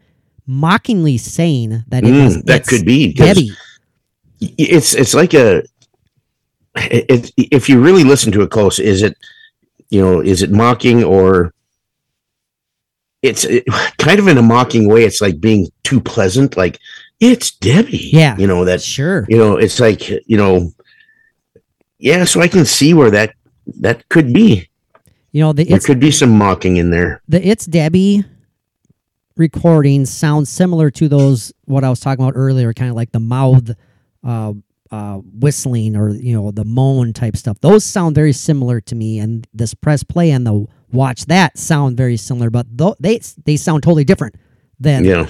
mockingly saying that it Mm, was that could be Debbie. It's it's like a it, if you really listen to it close is it you know is it mocking or it's it, kind of in a mocking way it's like being too pleasant like it's debbie Yeah. you know that Sure. you know it's like you know yeah so i can see where that that could be You know, the there it's could be some mocking in there the It's Debbie recordings sound similar to those what I was talking about earlier, kind of like the mouth uh, uh, whistling or you know the moan type stuff. Those sound very similar to me, and this press play and the watch that sound very similar, but tho- they they sound totally different than yeah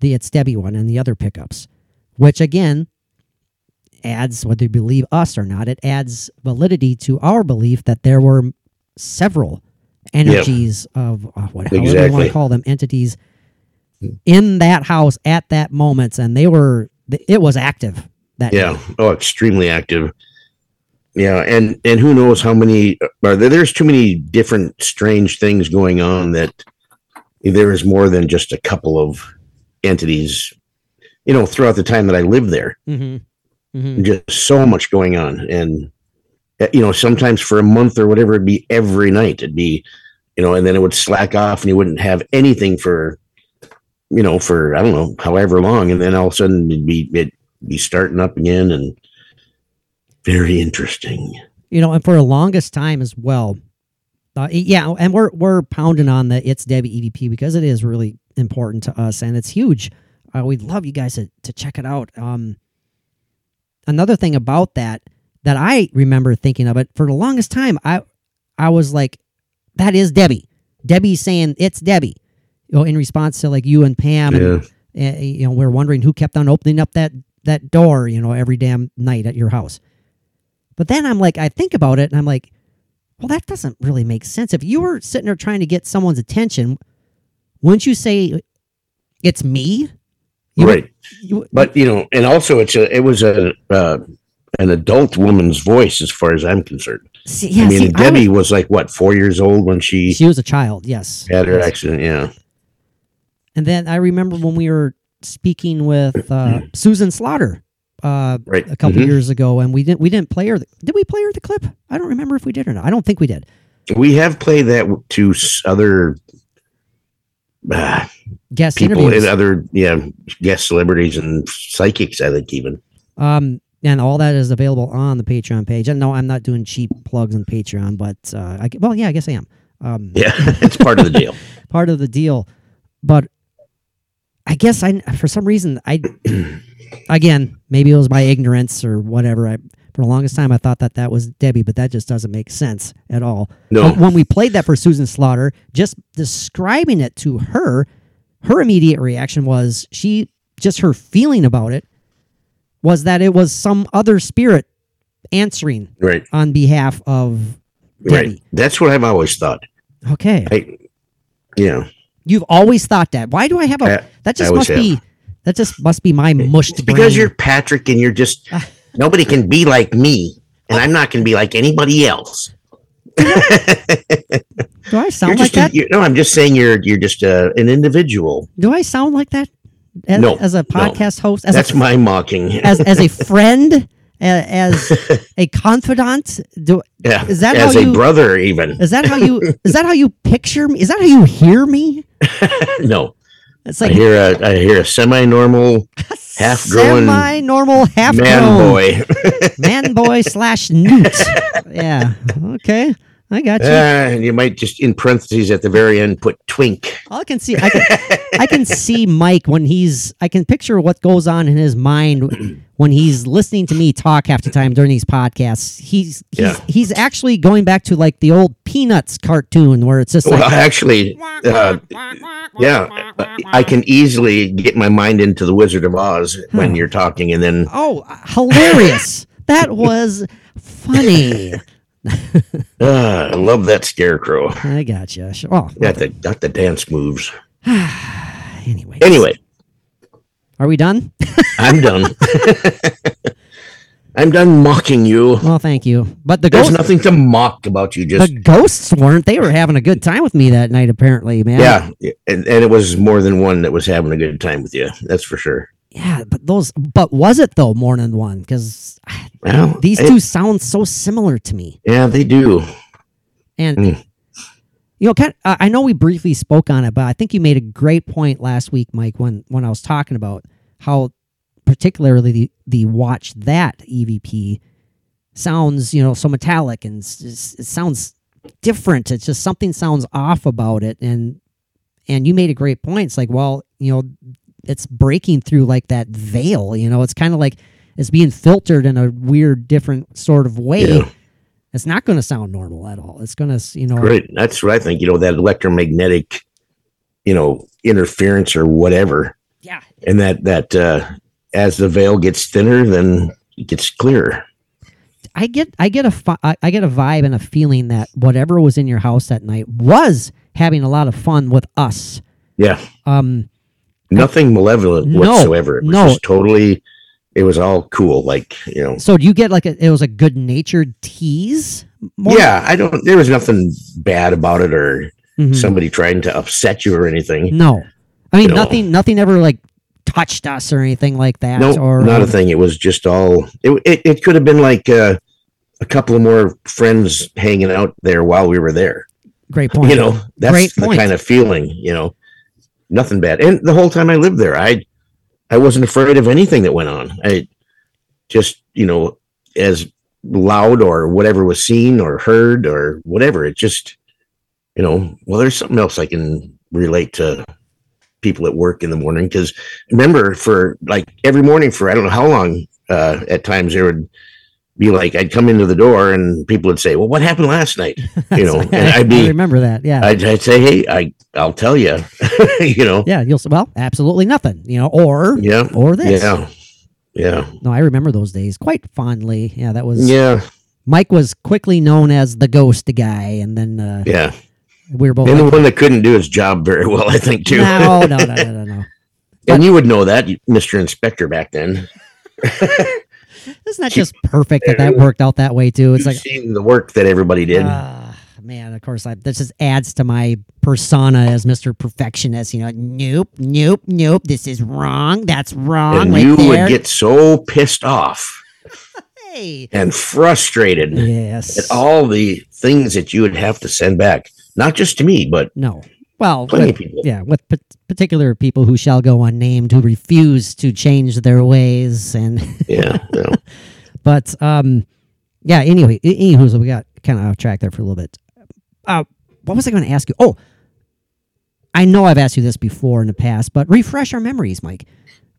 the It's Debbie one and the other pickups, which again adds, whether you believe us or not, it adds validity to our belief that there were several energies of uh, what, however you want to call them entities in that house at that moment, and they were it was active. That yeah night. oh extremely active yeah and and who knows how many are there there's too many different strange things going on that there is more than just a couple of entities you know throughout the time that i lived there Mhm. Mhm. just so much going on and uh, you know sometimes for a month or whatever it'd be every night it'd be you know and then it would slack off and you wouldn't have anything for you know for i don't know however long and then all of a sudden it'd be it'd be starting up again and very interesting you know, and for the longest time as well. Uh, yeah, and we're we're pounding on the it's Debbie EVP because it is really important to us and it's huge. Uh, we'd love you guys to, to check it out. Um, another thing about that that I remember thinking of it for the longest time, I I was like, that is Debbie. Debbie's saying it's Debbie. You know, in response to like you and Pam, and uh, you know, we're wondering who kept on opening up that that door, you know, every damn night at your house. But then I'm like, I think about it, and I'm like, well, that doesn't really make sense. If you were sitting there trying to get someone's attention, wouldn't you say it's me? You would- right you- but you know and also it's a it was a uh, an adult woman's voice as far as i'm concerned see, yeah, i mean see, I debbie was, like what four years old when she she was a child, yes. had her Yes. accident yeah And then I remember when we were speaking with uh, Susan Slaughter uh, right a couple Mhm. years ago, and we didn't we didn't play her. The, did we play her the clip? I don't remember if we did or not. I don't think we did. we have played that to other uh, Guest people interviews. and other yeah guest celebrities and psychics i think even Um, and all that is available on the Patreon page. And no, I'm not doing cheap plugs on Patreon, but uh, I, well, yeah, I guess I am. Um, yeah it's part of the deal part of the deal. But I guess I, for some reason, I, again, maybe it was my ignorance or whatever. I, for the longest time, I thought that that was Debbie, but that just doesn't make sense at all. No. But when we played that for Susan Slaughter, just describing it to her, her immediate reaction was she just her feeling about it was that it was some other spirit answering right on behalf of Debbie. right that's what i've always thought Okay. i yeah You've always thought that. Why do I have a I- that just I always must be that just must be my mushed brain. because you're patrick and you're just Nobody can be like me, and I'm not going to be like anybody else. Do I You're sound like just a- that? you're- no, I'm just saying you're you're just uh, an individual. Do I sound like that? As, No, as a no. podcast host, as That's a, my mocking. as as a friend, a- as a confidant. Do yeah, is that as how a you- brother even? is that how you is that how you picture me? Is that how you hear me? no, It's I like hear a I hear a semi-normal half-grown semi-normal, half-grown man boy. man boy slash newt. Yeah. Okay. I got you. Uh, and you might just in parentheses at the very end put twink. I can see, I can, I can see Mike when he's. I can picture what goes on in his mind when he's listening to me talk half the time during these podcasts. He's he's Yeah. he's actually going back to like the old Peanuts cartoon where it's just Well, like actually, uh, yeah, I can easily get my mind into the Wizard of Oz when you're talking, and then oh hilarious. that was funny. Uh, I love that scarecrow. I got you. Oh, Got the got the dance moves. anyway. Anyway, Are we done? I'm done. I'm done mocking you. Well, thank you. But the There's ghosts, nothing to mock about you. Just the ghosts weren't. They were having a good time with me that night. Apparently, man. yeah, and, and it was more than one that was having a good time with you. That's for sure. Yeah, but those. But was it though more than one? Because Well, these it- two sound so similar to me. yeah, they do. And Mm. you know, kind I I know we briefly spoke on it, but I think you made a great point last week, Mike, when when I was talking about how particularly the, the watch that EVP sounds, you know, so metallic and it sounds different. It's just something sounds off about it, and and you made a great point. It's like, well, you know, it's breaking through like that veil. You know, it's kind of like it's being filtered in a weird, different sort of way. Yeah. It's not going to sound normal at all. It's going to, you know, Great. That's what I think. You know, that electromagnetic, you know, interference or whatever. yeah, And that, that, uh, as the veil gets thinner, then it gets clearer. I get I get a I get a vibe and a feeling that whatever was in your house that night was having a lot of fun with us. Yeah. Um, Nothing malevolent No, whatsoever. It was no. just totally, it was all cool. Like, you know, so do you get like a, it was a good natured tease? More? yeah, I don't, there was nothing bad about it or Mhm. somebody trying to upset you or anything. No, I mean No. nothing. Nothing ever like touched us or anything like that. No, or not a um, thing. It was just all. It it, it could have been like uh, a couple of more friends hanging out there while we were there. Great point. You know, that's Great the point. kind of feeling. You know, nothing bad. And the whole time I lived there, I I wasn't afraid of anything that went on. I just you know as loud or whatever was seen or heard or whatever. It just you know. Well, there's something else I can relate to people at work in the morning because remember for like every morning for I don't know how long uh, at times there would be like I'd come into the door and people would say, "Well, what happened last night?" You know, and I'd be I remember that. Yeah. I'd, I'd say, "Hey, I I'll tell you," you know, yeah, you'll say, well, absolutely nothing, you know, or yeah, or this. yeah, yeah, No, I remember those days quite fondly. Yeah, that was yeah, Mike was quickly known as the ghost guy, and then uh, yeah. we were both And the one that couldn't do his job very well, I think, too. no, no, no, no, no, no. and you would know that, Mister Inspector, back then. Isn't that just perfect that that worked out that way too? It's You've like, seen the work that everybody did. ah, man, of course, I, this just adds to my persona as Mister Perfectionist. You know, nope, nope, nope. This is wrong. That's wrong. and right you there. would get so pissed off hey, and frustrated yes, at all the things that you would have to send back, not just to me, but no. Well, with- yeah, with p- particular people who shall go unnamed who refuse to change their ways and. Yeah, yeah. But um, yeah. Anyway, anywho, so we got kind of off track there for a little bit. Uh, what was I going to ask you? Oh, I know I've asked you this before in the past, but refresh our memories, Mike.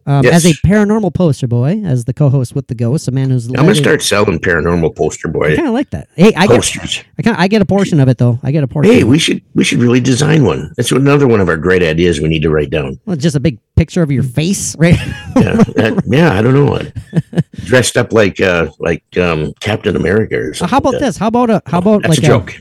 Um, Yes. As a paranormal poster boy, as the co-host with the ghosts, a man who's I'm gonna start selling paranormal poster I kind of like that. Hey, I get, posters. I kind, I get a portion of it though. I get a portion. Hey, we should we should really design one. That's another one of our great ideas we need to write down. well, just a big picture of your face, right? Yeah, that- yeah. I don't know what dressed up like uh like um Captain America or something. how about like this? How about a how about That's like a joke.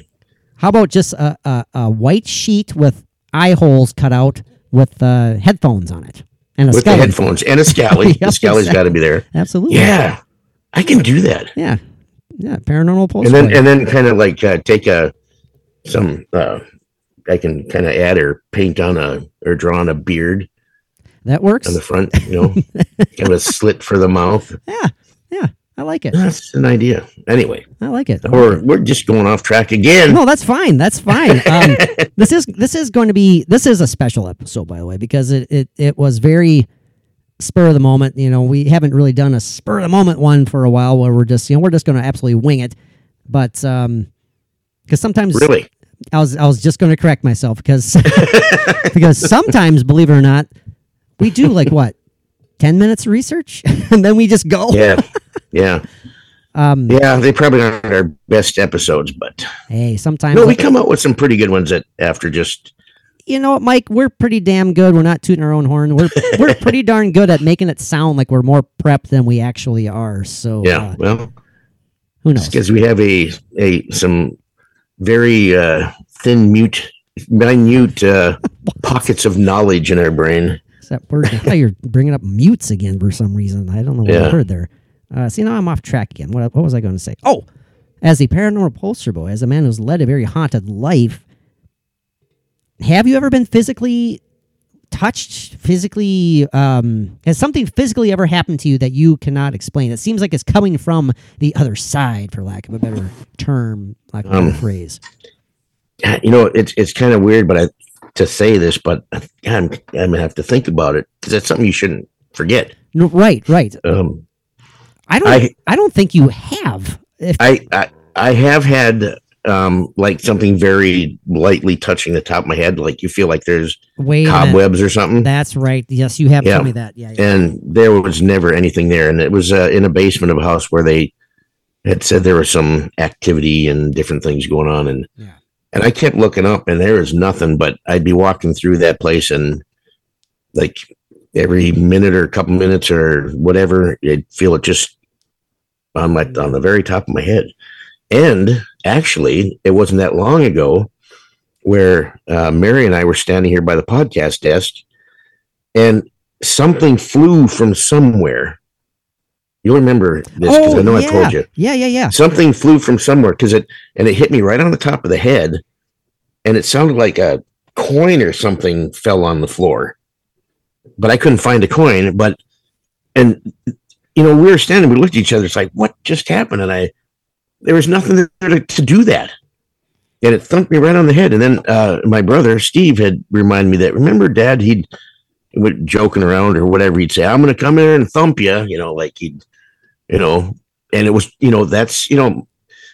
how about just a, a, a white sheet with eye holes cut out with uh, headphones on it and a With the headphones and a scally. Yep, the scally's got to be there. Absolutely. Yeah, I can do that. Yeah, yeah. Paranormal poster. and then boy. and then kind of like uh, take a some uh I can kind of add or paint on a or draw on a beard that works. on the front, you know, kind of a slit for the mouth. Yeah, yeah. I like it. That's an idea. Anyway, I like it. Or like we're just going off track again. No, that's fine. That's fine. Um, this is this is going to be this is a special episode, by the way, because it it, it was very spur of the moment. You know, we haven't really done a spur of the moment one for a while, where we're just you know we're just going to absolutely wing it. But um, because sometimes Really? I was I was just going to correct myself because because sometimes, believe it or not, we do like what ten minutes of research and then we just go. Yeah. Yeah. Um, Yeah. They probably aren't our best episodes, but Hey, sometimes no, we come out with some pretty good ones that after just you know what, Mike, we're pretty damn good. We're not tooting our own horn. We're we're pretty darn good at making it sound like we're more prepped than we actually are. So yeah. uh, well, who knows? because we have a a some very uh, thin mute minute uh, pockets of knowledge in our brain. That word? I thought you're bringing up mutes again for some reason. I don't know what I heard there. Uh, see, now I'm off track again. What, what was I going to say? Oh, as a paranormal poster boy, as a man who's led a very haunted life, have you ever been physically touched? Physically, um, has something physically ever happened to you that you cannot explain? It seems like it's coming from the other side, for lack of a better term, like a Um, phrase. You know, it's it's kind of weird, but I to say this, but I'm I'm gonna have to think about it because that's something you shouldn't forget. No, right, right. Um, I don't. I- I, don't think you have. I, I I have had um like something very lightly touching the top of my head, like you feel like there's wait cobwebs or something. That's right. Yes, you have Yeah. told me that. Yeah, yeah. and there was never anything there and it was uh, in a basement of a house where they had said there was some activity and different things going on and Yeah. And i kept looking up and there was nothing but i'd be walking through that place and like every minute or a couple minutes or whatever i'd feel it just on my on the very top of my head and actually it wasn't that long ago where uh, mary and i were standing here by the podcast desk and something flew from somewhere. You'll remember this because I know Oh, yeah. I told you. Yeah, yeah, yeah. Something flew from somewhere because it and it hit me right on the top of the head, and it sounded like a coin or something fell on the floor. But I couldn't find a coin. But and you know we were standing, we looked at each other. It's like what just happened, and I there was nothing there to, to do that. And it thumped me right on the head. And then uh, my brother Steve had reminded me that remember, Dad, he'd joking around or whatever he'd say i'm going to come in and thump you you know like he'd you know and it was you know that's you know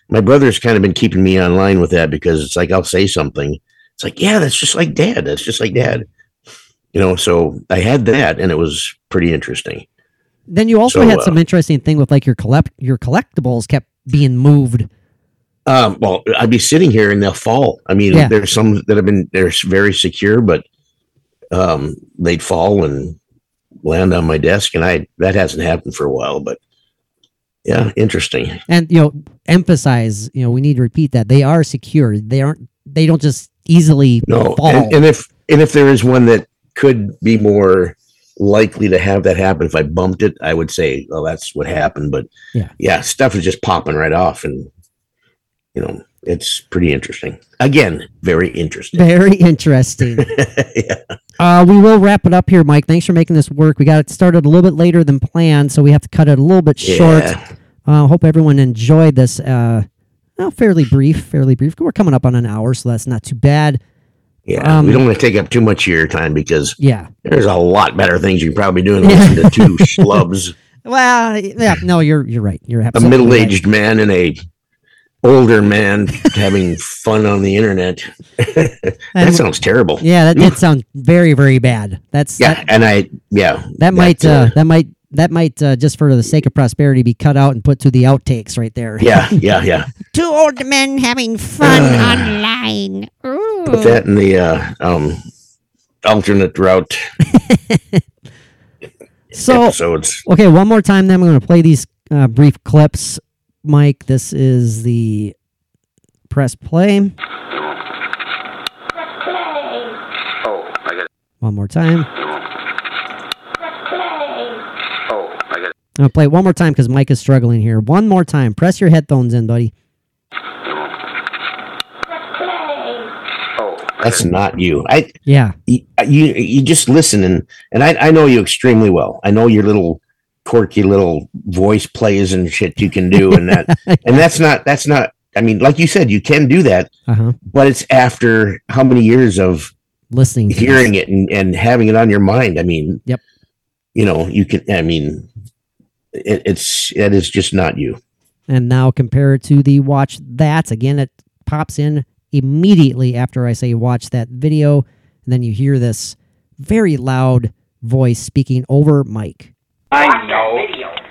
my brother's kind of been keeping me online with that because it's like i'll say something. It's like yeah that's just like dad. That's just like dad. You know so i had that and it was pretty interesting. Then you also So, had uh, some interesting thing with like your collect your collectibles kept being moved. um well i'd be sitting here and they'll fall. I mean Yeah. there's some that have been they're very secure but um they'd fall and land on my desk and i that hasn't happened for a while but yeah interesting And you know, emphasize, you know, we need to repeat that they are secure. They aren't they don't just easily No, fall. and, and if and if there is one that could be more likely to have that happen, if I bumped it, I would say, well, that's what happened. But Yeah. yeah, stuff is just popping right off, and you know, it's pretty interesting. Again, very interesting. Very interesting. yeah. Uh, we will wrap it up here, Mike. Thanks for making this work. We got it started a little bit later than planned, so we have to cut it a little bit short. Yeah. Uh, hope everyone enjoyed this. Uh, well, fairly brief, fairly brief. We're coming up on an hour, so that's not too bad. Yeah, Um, we don't want to take up too much of your time because Yeah. there's a lot better things you can probably do than listen to two schlubs, Well, yeah. No, you're you're right. You're a absolutely right. middle-aged man in a older man having fun on the internet. that And- sounds terrible. Yeah, that did sound very, very bad. That's Yeah, that, and I yeah that might uh, uh, that might that might uh, just for the sake of prosperity be cut out and put to the outtakes right there. yeah yeah yeah. Two old men having fun online. Ooh. Put that in the uh, um alternate route So episodes. okay, one more time. Then I'm going to play these uh, brief clips. Mike, this is the press play. Press play. Oh, I got One more time. Oh, I got I'm gonna play it one more time because Mike is struggling here. One more time. Press your headphones in, buddy. Oh, That's not you. I Yeah. you you, you just listen and and I, I know you extremely well. I know your little quirky little voice plays and shit you can do and that and that's not that's not I mean like you said you can do that Uh huh. but it's after how many years of Listening. Hearing this. it and, and having it on your mind. I mean Yep. you know you can I mean it, it's that is just not you. And now compare it to the watch that. Again, it pops in immediately after I say watch that video. And then you hear this very loud voice speaking over Mike. I know.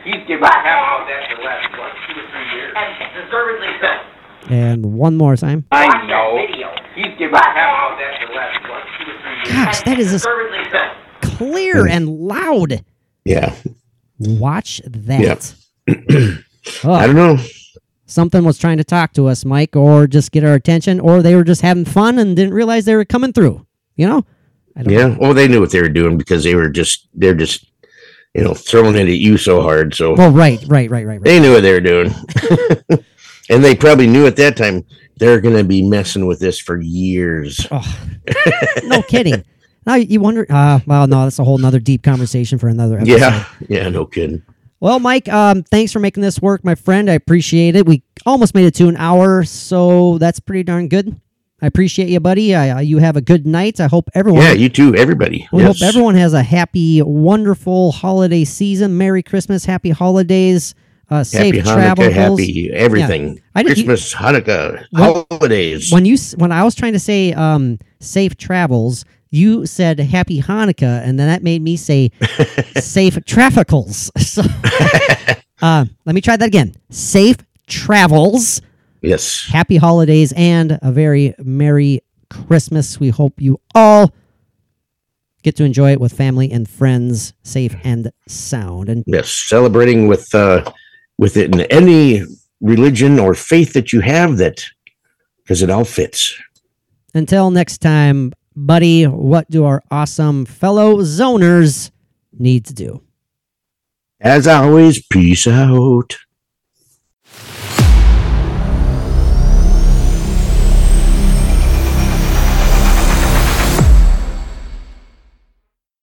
He's given half of that the last what, two or three years. And deservedly so. And one more time. I know. He's given half of that the last what, two or three years. Gosh, that is as Deservedly so. clear hmm. and loud. Yeah. Watch that. I Oh, don't know. something was trying to talk to us, Mike, or just get our attention, or they were just having fun and didn't realize they were coming through. You know? I don't Yeah. Well, they knew what they were doing because they were just they're just you know throwing it at you so hard. So Well, right, right, right, right, right. they knew what they were doing, and they probably knew at that time they're going to be messing with this for years. Oh, no kidding. Now you wonder. Uh, well, no, that's a whole nother deep conversation for another episode. Yeah. Yeah. No kidding. Well, Mike, um, thanks for making this work, my friend. I appreciate it. We almost made it to an hour, so that's pretty darn good. I appreciate you, buddy. I, uh, you have a good night. I hope everyone. Yeah. You too. Everybody. We yes. hope everyone has a happy, wonderful holiday season. Merry Christmas, happy holidays, uh, safe Happy travels. Happy everything. I did- you- Christmas, Hanukkah, holidays. When you when I was trying to say um, safe travels, you said happy Hanukkah, and then that made me say safe trafficals. So uh, let me try that again. Safe travels, yes. happy holidays, and a very merry Christmas. We hope you all get to enjoy it with family and friends, safe and sound. And Yes. Celebrating with uh, with it in any religion or faith that you have that because it all fits. until next time, buddy, what do our awesome fellow zoners need to do? As always, peace out.